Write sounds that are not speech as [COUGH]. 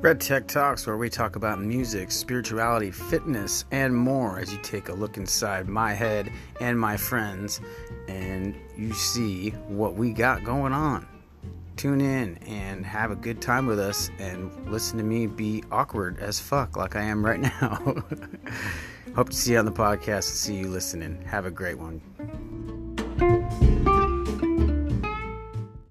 Red Tech Talks, where we talk about music, spirituality, fitness, and more as you take a look inside my head and my friends and you see what we got going on. Tune in and have a good time with us and listen to me be awkward as fuck like I am right [LAUGHS] now. Hope to see you on the podcast and see you listening. Have a great one.